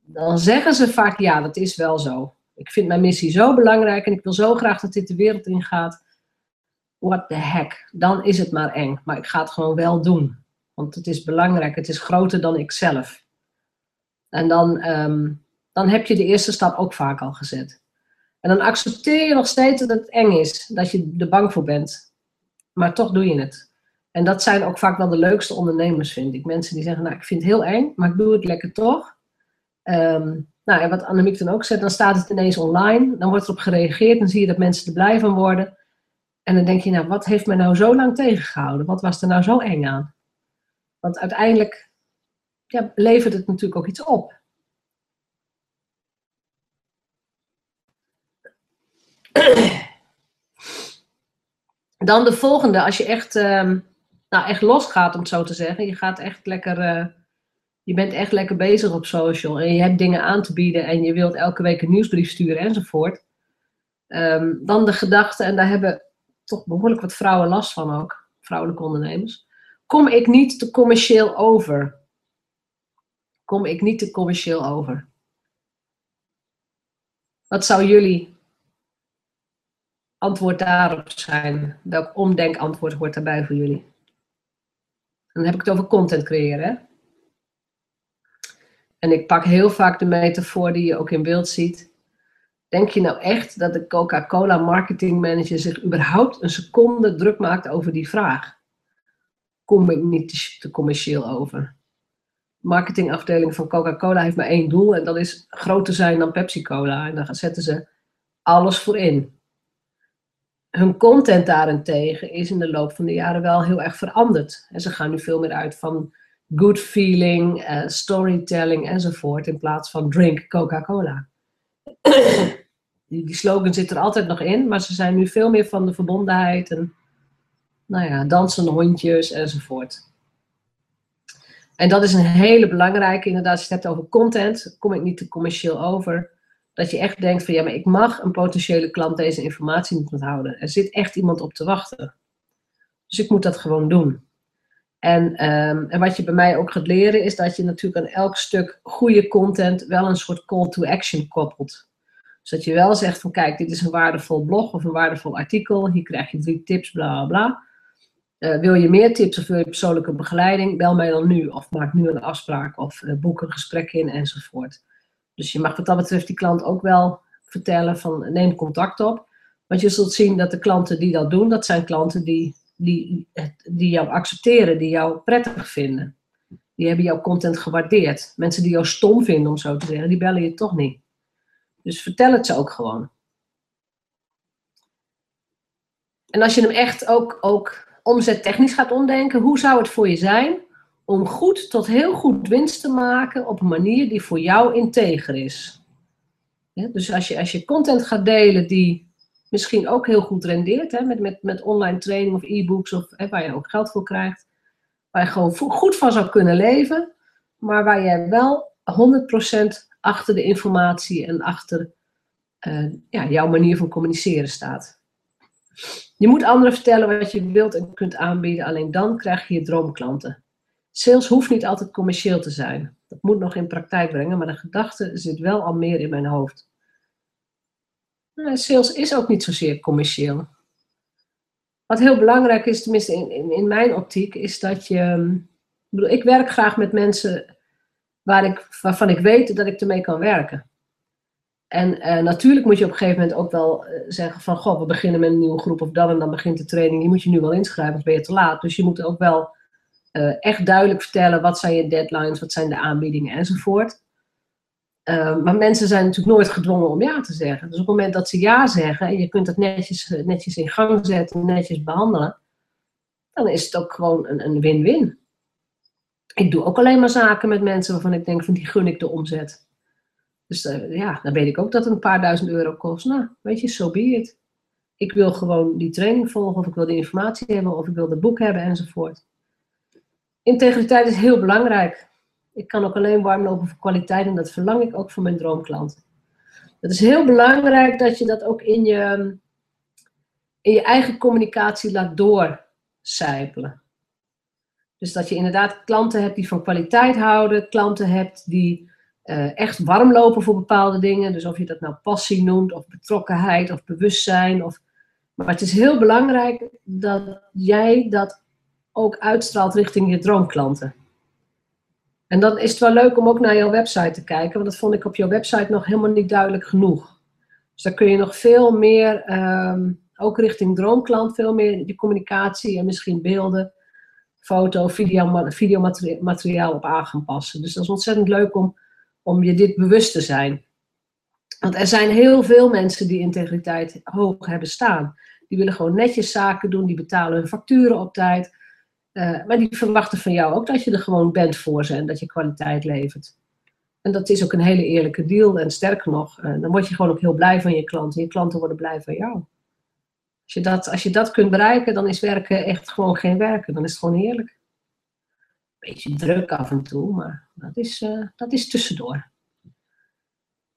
Dan zeggen ze vaak ja, dat is wel zo. Ik vind mijn missie zo belangrijk en ik wil zo graag dat dit de wereld in gaat. What the heck? Dan is het maar eng. Maar ik ga het gewoon wel doen. Want het is belangrijk. Het is groter dan ik zelf. En dan, um, dan heb je de eerste stap ook vaak al gezet. En dan accepteer je nog steeds dat het eng is, dat je er bang voor bent. Maar toch doe je het. En dat zijn ook vaak wel de leukste ondernemers, vind ik. Mensen die zeggen, nou, ik vind het heel eng, maar ik doe het lekker toch. Um, nou, en wat Annemiek dan ook zegt, dan staat het ineens online. Dan wordt erop gereageerd, dan zie je dat mensen er blij van worden. En dan denk je, nou, wat heeft me nou zo lang tegengehouden? Wat was er nou zo eng aan? Want uiteindelijk ja, levert het natuurlijk ook iets op. Dan de volgende, als je echt, um, nou echt losgaat, om het zo te zeggen. Je gaat echt lekker, uh, je bent echt lekker bezig op social. En je hebt dingen aan te bieden en je wilt elke week een nieuwsbrief sturen enzovoort. Um, dan de gedachte, en daar hebben toch behoorlijk wat vrouwen last van ook, vrouwelijke ondernemers. Kom ik niet te commercieel over? Kom ik niet te commercieel over? Wat zou jullie antwoord daarop zijn? Welk omdenkantwoord hoort daarbij voor jullie? dan heb ik het over content creëren. En ik pak heel vaak de metafoor die je ook in beeld ziet. Denk je nou echt dat de Coca-Cola marketing manager zich überhaupt een seconde druk maakt over die vraag? Kom ik niet te commercieel over? De marketingafdeling van Coca-Cola heeft maar één doel en dat is groter zijn dan Pepsi-Cola. En daar zetten ze alles voor in hun content daarentegen is in de loop van de jaren wel heel erg veranderd. En ze gaan nu veel meer uit van good feeling, uh, storytelling enzovoort, in plaats van drink Coca-Cola. die, slogan zit er altijd nog in, maar ze zijn nu veel meer van de verbondenheid en nou ja, dansende hondjes enzovoort. En dat is een hele belangrijke, inderdaad, als je het hebt over content, kom ik niet te commercieel over. Dat je echt denkt van ja, maar ik mag een potentiële klant deze informatie niet onthouden. Er zit echt iemand op te wachten. Dus ik moet dat gewoon doen. En, ehm, en wat je bij mij ook gaat leren is dat je natuurlijk aan elk stuk goede content wel een soort call to action koppelt. Dus dat je wel zegt van kijk, dit is een waardevol blog of een waardevol artikel. Hier krijg je drie tips, bla bla. Uh, wil je meer tips of wil je persoonlijke begeleiding? Bel mij dan nu of maak nu een afspraak of uh, boek een gesprek in enzovoort. Dus je mag wat dat betreft die klant ook wel vertellen van neem contact op. Want je zult zien dat de klanten die dat doen, dat zijn klanten die, die, die jou accepteren, die jou prettig vinden. Die hebben jouw content gewaardeerd. Mensen die jou stom vinden, om zo te zeggen, die bellen je toch niet. Dus vertel het ze ook gewoon. En als je hem echt ook, ook omzettechnisch gaat omdenken, hoe zou het voor je zijn om goed tot heel goed winst te maken op een manier die voor jou integer is? Dus als je, als je content gaat delen die misschien ook heel goed rendeert, hè, met, met, met online training of e-books, of, hè, waar je ook geld voor krijgt, waar je gewoon goed van zou kunnen leven, maar waar je wel 100% achter de informatie en achter uh, ja, jouw manier van communiceren staat. Je moet anderen vertellen wat je wilt en kunt aanbieden, alleen dan krijg je je droomklanten. Sales hoeft niet altijd commercieel te zijn. Dat moet nog in praktijk brengen, maar de gedachte zit wel al meer in mijn hoofd. Nou, sales is ook niet zozeer commercieel. Wat heel belangrijk is, tenminste in, in, mijn optiek, is dat je. Ik, bedoel, ik werk graag met mensen waar ik, waarvan ik weet dat ik ermee kan werken. En uh, natuurlijk moet je op een gegeven moment ook wel uh, zeggen van, goh, we beginnen met een nieuwe groep of dan en dan begint de training. Die moet je nu wel inschrijven, of ben je te laat. Dus je moet ook wel uh, echt duidelijk vertellen, wat zijn je deadlines, wat zijn de aanbiedingen enzovoort. maar mensen zijn natuurlijk nooit gedwongen om ja te zeggen. Dus op het moment dat ze ja zeggen en je kunt dat netjes, netjes in gang zetten, netjes behandelen, dan is het ook gewoon een win-win. Ik doe ook alleen maar zaken met mensen waarvan ik denk van die gun ik de omzet. Dus ja, dan weet ik ook dat het een paar duizend euro kost. Nou, weet je, so be it. Ik wil gewoon die training volgen, of ik wil die informatie hebben, of ik wil het boek hebben, enzovoort. Integriteit is heel belangrijk. Ik kan ook alleen warm lopen voor kwaliteit en dat verlang ik ook voor mijn droomklanten. Het is heel belangrijk dat je dat ook in je, in je eigen communicatie laat doorcijpelen. Dus dat je inderdaad klanten hebt die van kwaliteit houden, klanten hebt die uh, echt warm lopen voor bepaalde dingen. Dus of je dat nou passie noemt, of betrokkenheid, of bewustzijn. Of... Maar het is heel belangrijk dat jij dat ook uitstraalt richting je droomklanten. En dan is het wel leuk om ook naar jouw website te kijken, want dat vond ik op jouw website nog helemaal niet duidelijk genoeg. Dus daar kun je nog veel meer, um, ook richting droomklant, veel meer je communicatie en misschien beelden, foto, video, videomateriaal op aan gaan passen. Dus dat is ontzettend leuk om om je dit bewust te zijn. Want er zijn heel veel mensen die integriteit hoog hebben staan. Die willen gewoon netjes zaken doen, die betalen hun facturen op tijd. Uh, maar die verwachten van jou ook dat je er gewoon bent voor ze en dat je kwaliteit levert. En dat is ook een hele eerlijke deal. En sterker nog, uh, dan word je gewoon ook heel blij van je klanten. Je klanten worden blij van jou. Als je, dat, als je dat kunt bereiken, dan is werken echt gewoon geen werken. Dan is het gewoon heerlijk beetje druk af en toe, maar dat is, uh, dat is tussendoor.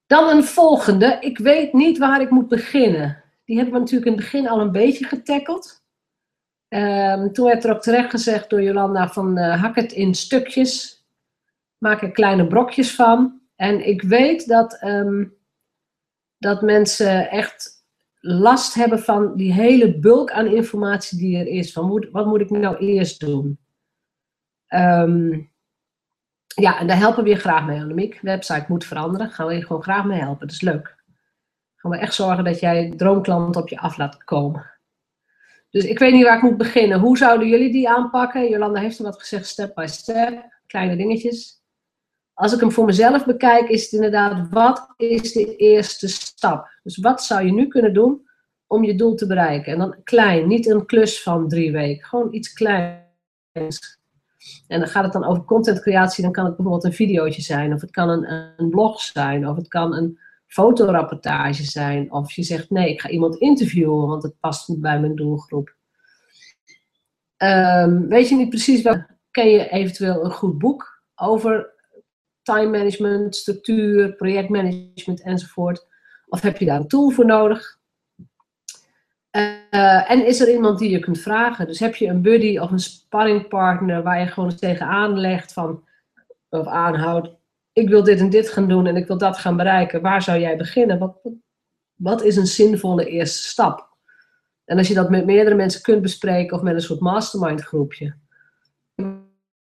Dan een volgende. Ik weet niet waar ik moet beginnen. Die hebben we natuurlijk in het begin al een beetje getackeld. Um, toen werd er ook terecht gezegd door Jolanda van uh, hak het in stukjes. Maak er kleine brokjes van. En ik weet dat, um, dat mensen echt last hebben van die hele bulk aan informatie die er is. Van wat moet ik nou eerst doen? Um, ja, en daar helpen we je graag mee, Annemiek. Website moet veranderen. Gaan we je gewoon graag mee helpen. Dat is leuk. Gaan we echt zorgen dat jij droomklant op je af laat komen. Dus ik weet niet waar ik moet beginnen. Hoe zouden jullie die aanpakken? Jolanda heeft er wat gezegd, step by step. Kleine dingetjes. Als ik hem voor mezelf bekijk, is het inderdaad, wat is de eerste stap? Dus wat zou je nu kunnen doen om je doel te bereiken? En dan klein, niet een klus van drie weken. Gewoon iets kleins en dan gaat het dan over contentcreatie, dan kan het bijvoorbeeld een videootje zijn, of het kan een, een blog zijn, of het kan een fotorapportage zijn, of je zegt nee, ik ga iemand interviewen, want het past goed bij mijn doelgroep. Um, weet je niet precies wel, ken je eventueel een goed boek over time management, structuur, projectmanagement enzovoort? Of heb je daar een tool voor nodig? Uh, en is er iemand die je kunt vragen? Dus heb je een buddy of een sparringpartner waar je gewoon eens tegenaan legt van, of aanhoudt, ik wil dit en dit gaan doen en ik wil dat gaan bereiken. Waar zou jij beginnen? Wat, wat is een zinvolle eerste stap? En als je dat met meerdere mensen kunt bespreken of met een soort mastermind groepje,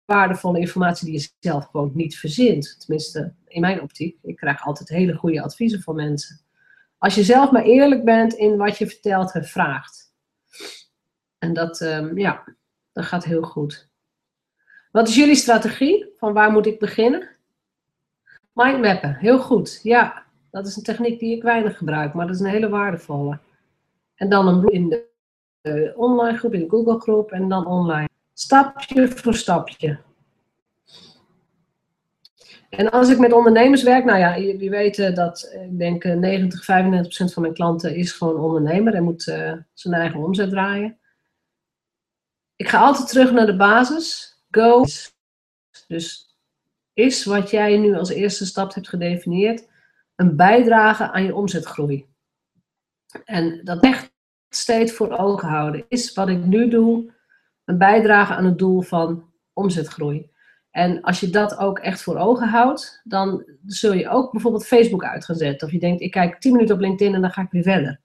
waardevolle informatie die je zelf gewoon niet verzint. Tenminste, in mijn optiek. Ik krijg altijd hele goede adviezen van mensen. Als je zelf maar eerlijk bent in wat je vertelt en vraagt. En dat, um, ja, dat gaat heel goed. Wat is jullie strategie? Van waar moet ik beginnen? Mindmappen, heel goed. Ja, dat is een techniek die ik weinig gebruik, maar dat is een hele waardevolle. En dan een in de uh, online groep, in de Google groep en dan online. Stapje voor stapje. En als ik met ondernemers werk, nou ja, jullie weten dat eh, ik denk 90, eh, 95% van mijn klanten is gewoon ondernemer en moet zijn eigen omzet draaien. Ik ga altijd terug naar de basis. Go. Dus is wat jij nu als eerste stap hebt gedefinieerd een bijdrage aan je omzetgroei. En dat echt steeds voor ogen houden. Is wat ik nu doe een bijdrage aan het doel van omzetgroei? En als je dat ook echt voor ogen houdt, dan zul je ook bijvoorbeeld Facebook uit gaan zetten. Of je denkt, ik kijk 10 minuten op LinkedIn en dan ga ik weer verder.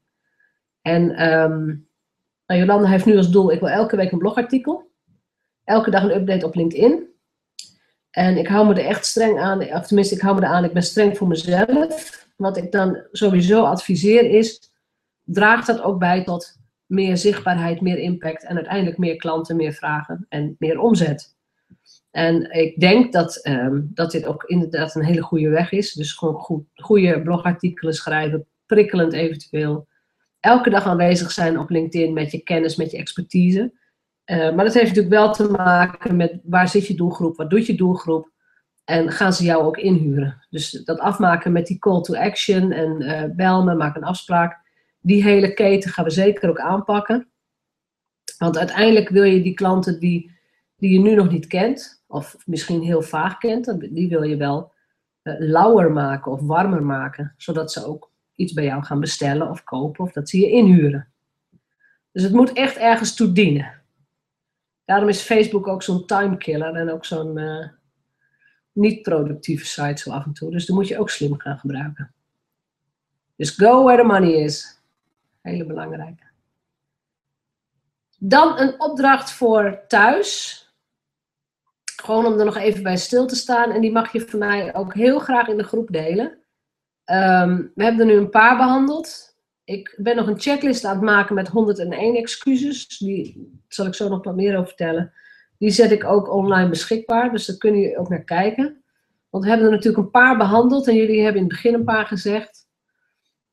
En um, nou, Jolanda heeft nu als doel, ik wil elke week een blogartikel. Elke dag een update op LinkedIn. En ik hou me er echt streng aan, of tenminste ik hou me er aan, ik ben streng voor mezelf. Wat ik dan sowieso adviseer is, draagt dat ook bij tot meer zichtbaarheid, meer impact en uiteindelijk meer klanten, meer vragen en meer omzet. En ik denk dat, um, dat dit ook inderdaad een hele goede weg is. Dus gewoon goed, goede blogartikelen schrijven, prikkelend eventueel. Elke dag aanwezig zijn op LinkedIn met je kennis, met je expertise. Uh, maar dat heeft natuurlijk wel te maken met waar zit je doelgroep, wat doet je doelgroep en gaan ze jou ook inhuren. Dus dat afmaken met die call to action en uh, bel me, maak een afspraak die hele keten gaan we zeker ook aanpakken. Want uiteindelijk wil je die klanten die, die je nu nog niet kent, of misschien heel vaag kent, die wil je wel uh, lauwer maken of warmer maken, zodat ze ook iets bij jou gaan bestellen of kopen of dat ze je inhuren. Dus het moet echt ergens toe dienen. Daarom is Facebook ook zo'n timekiller en ook zo'n uh, niet-productieve site zo af en toe. Dus daar moet je ook slim gaan gebruiken. Dus go where the money is. Hele belangrijke. Dan een opdracht voor thuis. Gewoon om er nog even bij stil te staan. En die mag je van mij ook heel graag in de groep delen. Ehm, we hebben er nu een paar behandeld. Ik ben nog een checklist aan het maken met 101 excuses. Die zal ik zo nog wat meer over vertellen. Die zet ik ook online beschikbaar. Dus daar kunnen jullie ook naar kijken. Want we hebben er natuurlijk een paar behandeld. En jullie hebben in het begin een paar gezegd.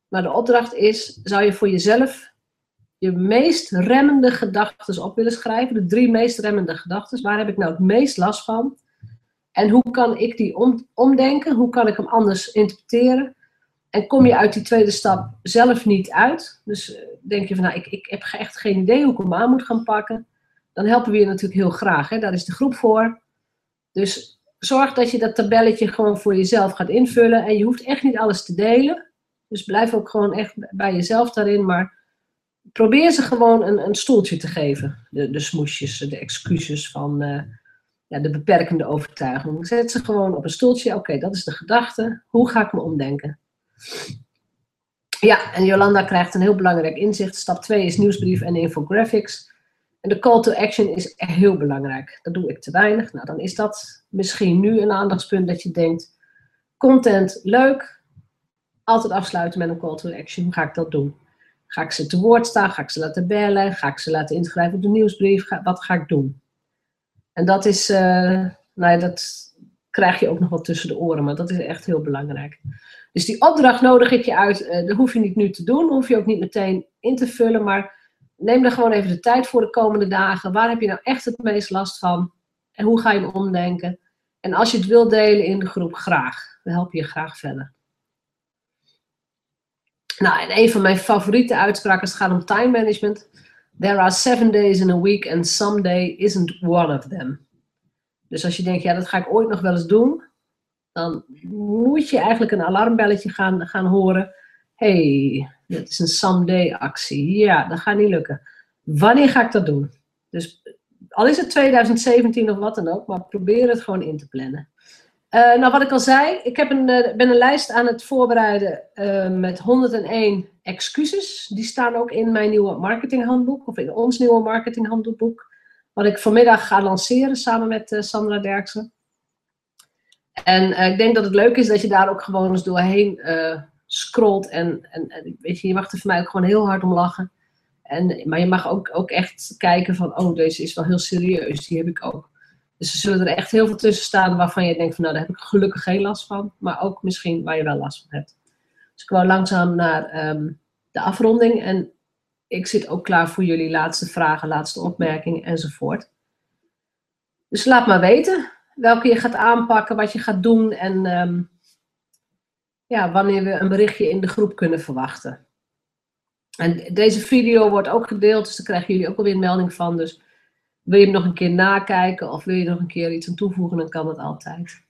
Maar de opdracht is, zou je voor jezelf je meest remmende gedachten op willen schrijven? De drie meest remmende gedachten. Waar heb ik nou het meest last van? En hoe kan ik die om, omdenken? Hoe kan ik hem anders interpreteren? En kom je uit die tweede stap zelf niet uit? Dus eh, denk je van, nou, ik, ik heb echt geen idee hoe ik hem aan moet gaan pakken. Dan helpen we je natuurlijk heel graag. Hè? Daar is de groep voor. Dus zorg dat je dat tabelletje gewoon voor jezelf gaat invullen. En je hoeft echt niet alles te delen. Dus blijf ook gewoon echt bij jezelf daarin. Maar probeer ze gewoon een, een stoeltje te geven. De, de smoesjes, de excuses van uh, ja, de beperkende overtuiging. Zet ze gewoon op een stoeltje. Oké, dat is de gedachte. Hoe ga ik me omdenken? Ja, en Jolanda krijgt een heel belangrijk inzicht. Stap 2 is nieuwsbrief en infographics. En de call to action is heel belangrijk. Dat doe ik te weinig. Nou, dan is dat misschien nu een aandachtspunt dat je denkt: content leuk, altijd afsluiten met een call to action. Hoe ga ik dat doen? Ga ik ze te woord staan? Ga ik ze laten bellen? Ga ik ze laten inschrijven op de nieuwsbrief? wat ga ik doen? En dat is, uh, nou ja, dat krijg je ook nog wel tussen de oren, maar dat is echt heel belangrijk. Dus die opdracht nodig ik je uit. Uh, dat hoef je niet nu te doen, hoef je ook niet meteen in te vullen, maar neem er gewoon even de tijd voor de komende dagen. Waar heb je nou echt het meest last van? En hoe ga je hem omdenken? En als je het wilt delen in de groep, graag. Dan help je graag verder. Nou, en een van mijn favoriete uitspraken gaat om time management. There are seven days in a week and some day isn't one of them. Dus als je denkt, ja, dat ga ik ooit nog wel eens doen. Dan moet je eigenlijk een alarmbelletje gaan, gaan horen. hey, dit is een someday actie. Ja, dat gaat niet lukken. Wanneer ga ik dat doen? Dus al is het 2017 of wat dan ook, maar probeer het gewoon in te plannen. Uh, nou, wat ik al zei, ik heb een, uh, ben een lijst aan het voorbereiden uh, met 101 excuses. Die staan ook in mijn nieuwe marketinghandboek, of in ons nieuwe marketinghandboek. Wat ik vanmiddag ga lanceren samen met Sandra Derksen. En ik denk dat het leuk is dat je daar ook gewoon eens doorheen scrolt. En, en, en, weet je, je mag er voor mij ook gewoon heel hard om lachen. En, maar je mag ook, ook echt kijken van, oh, deze is wel heel serieus. Die heb ik ook. Dus er zullen er echt heel veel tussen staan waarvan je denkt van, nou, daar heb ik gelukkig geen last van. Maar ook misschien waar je wel last van hebt. Dus ik wou langzaam naar um, de afronding. En ik zit ook klaar voor jullie laatste vragen, laatste opmerkingen enzovoort. Dus laat maar weten welke je gaat aanpakken, wat je gaat doen en um, ja, wanneer we een berichtje in de groep kunnen verwachten. En deze video wordt ook gedeeld, dus daar krijgen jullie ook alweer een melding van. Dus wil je hem nog een keer nakijken of wil je nog een keer iets aan toevoegen, dan kan dat altijd.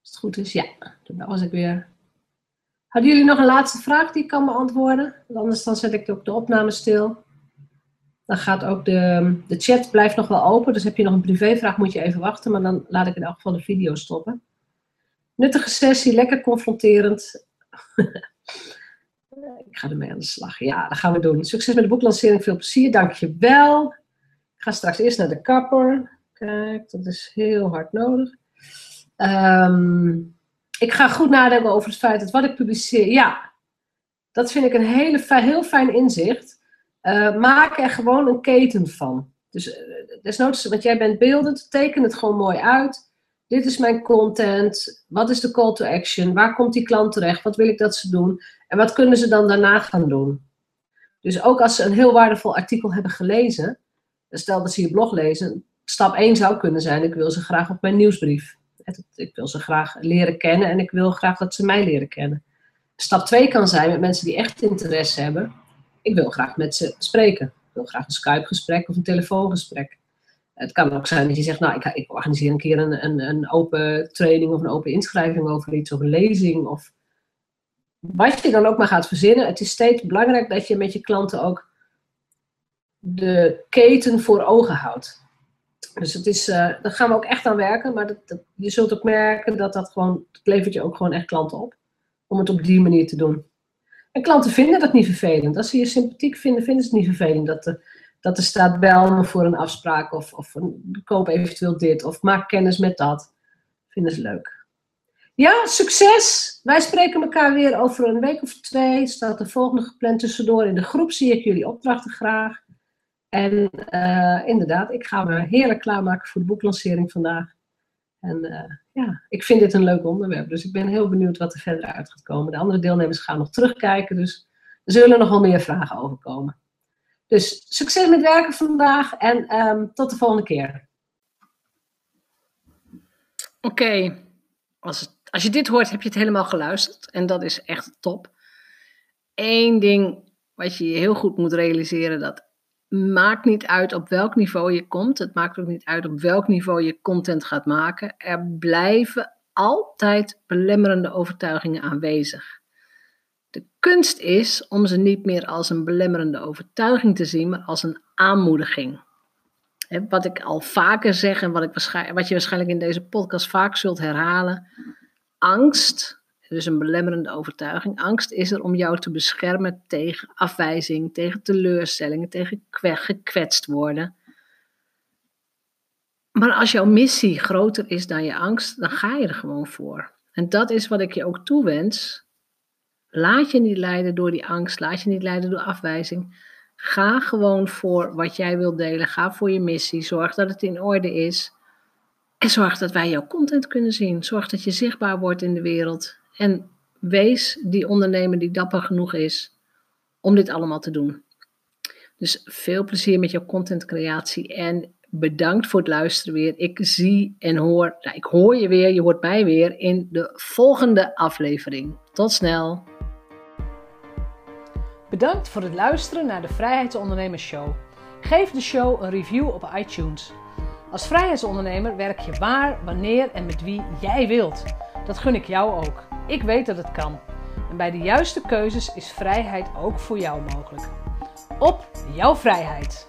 Als het goed is, ja. Dan was ik weer. Hadden jullie nog een laatste vraag die ik kan beantwoorden? Anders dan zet ik ook de opname stil. Dan gaat ook de, de chat blijft nog wel open. Dus heb je nog een privévraag, moet je even wachten. Maar dan laat ik in elk geval de video stoppen. Nuttige sessie, lekker confronterend. ik ga ermee aan de slag. Ja, dat gaan we doen. Succes met de boeklancering, veel plezier. Dankjewel. Ik ga straks eerst naar de kapper. Kijk, dat is heel hard nodig. Um, ik ga goed nadenken over het feit dat wat ik publiceer, ja, dat vind ik een hele, heel fijn inzicht. Uh, maak er gewoon een keten van. Dus uh, desnoods, want jij bent beeldend, teken het gewoon mooi uit dit is mijn content, wat is de call to action, waar komt die klant terecht, wat wil ik dat ze doen en wat kunnen ze dan daarna gaan doen. Dus ook als ze een heel waardevol artikel hebben gelezen, stel dat ze je blog lezen, stap 1 zou kunnen zijn, ik wil ze graag op mijn nieuwsbrief. Ik wil ze graag leren kennen en ik wil graag dat ze mij leren kennen. Stap 2 kan zijn met mensen die echt interesse hebben, ik wil graag met ze spreken. Ik wil graag een Skype gesprek of een telefoongesprek. Het kan ook zijn dat je zegt, nou, ik, ik organiseer een keer een, een, een, open training of een open inschrijving over iets, of een lezing. Of wat je dan ook maar gaat verzinnen. Het is steeds belangrijk dat je met je klanten ook de keten voor ogen houdt. Dus het is, uh, daar gaan we ook echt aan werken. Maar dat, je zult ook merken dat dat gewoon, het levert je ook gewoon echt klanten op. Om het op die manier te doen. En klanten vinden dat niet vervelend. Als ze je sympathiek vinden, vinden ze het niet vervelend dat de dat er staat bel me voor een afspraak of, of koop eventueel dit of maak kennis met dat. Vinden ze leuk. Ja, succes! Wij spreken elkaar weer over een week of twee. Staat de volgende gepland tussendoor. In de groep zie ik jullie opdrachten graag. En uh, inderdaad, ik ga me heerlijk klaarmaken voor de boeklancering vandaag. En uh, ja, ik vind dit een leuk onderwerp. Dus ik ben heel benieuwd wat er verder uit gaat komen. De andere deelnemers gaan nog terugkijken. Dus er zullen nog wel meer vragen over komen. Dus succes met werken vandaag en um, tot de volgende keer. Oké, als, als je dit hoort, heb je het helemaal geluisterd. En dat is echt top. Eén ding wat je heel goed moet realiseren, dat maakt niet uit op welk niveau je komt. Het maakt ook niet uit op welk niveau je content gaat maken. Er blijven altijd belemmerende overtuigingen aanwezig. De kunst is om ze niet meer als een belemmerende overtuiging te zien, maar als een aanmoediging. Wat ik al vaker zeg en wat, ik wat je waarschijnlijk in deze podcast vaak zult herhalen. Angst, dus een belemmerende overtuiging. Angst is er om jou te beschermen tegen afwijzing, tegen teleurstellingen, tegen gekwetst worden. Maar als jouw missie groter is dan je angst, dan ga je er gewoon voor. En dat is wat ik je ook toewens Laat je niet leiden door die angst, laat je niet leiden door afwijzing. Ga gewoon voor wat jij wilt delen. Ga voor je missie. Zorg dat het in orde is. En zorg dat wij jouw content kunnen zien. Zorg dat je zichtbaar wordt in de wereld. En wees die ondernemer die dapper genoeg is om dit allemaal te doen. Dus veel plezier met jouw contentcreatie en bedankt voor het luisteren weer. Ik zie en hoor, nou, ik hoor je weer, je hoort mij weer in de volgende aflevering. Tot snel. Bedankt voor het luisteren naar de Vrijheidsondernemers Show. Geef de show een review op iTunes. Als vrijheidsondernemer werk je waar, wanneer en met wie jij wilt. Dat gun ik jou ook. Ik weet dat het kan. En bij de juiste keuzes is vrijheid ook voor jou mogelijk. Op jouw vrijheid!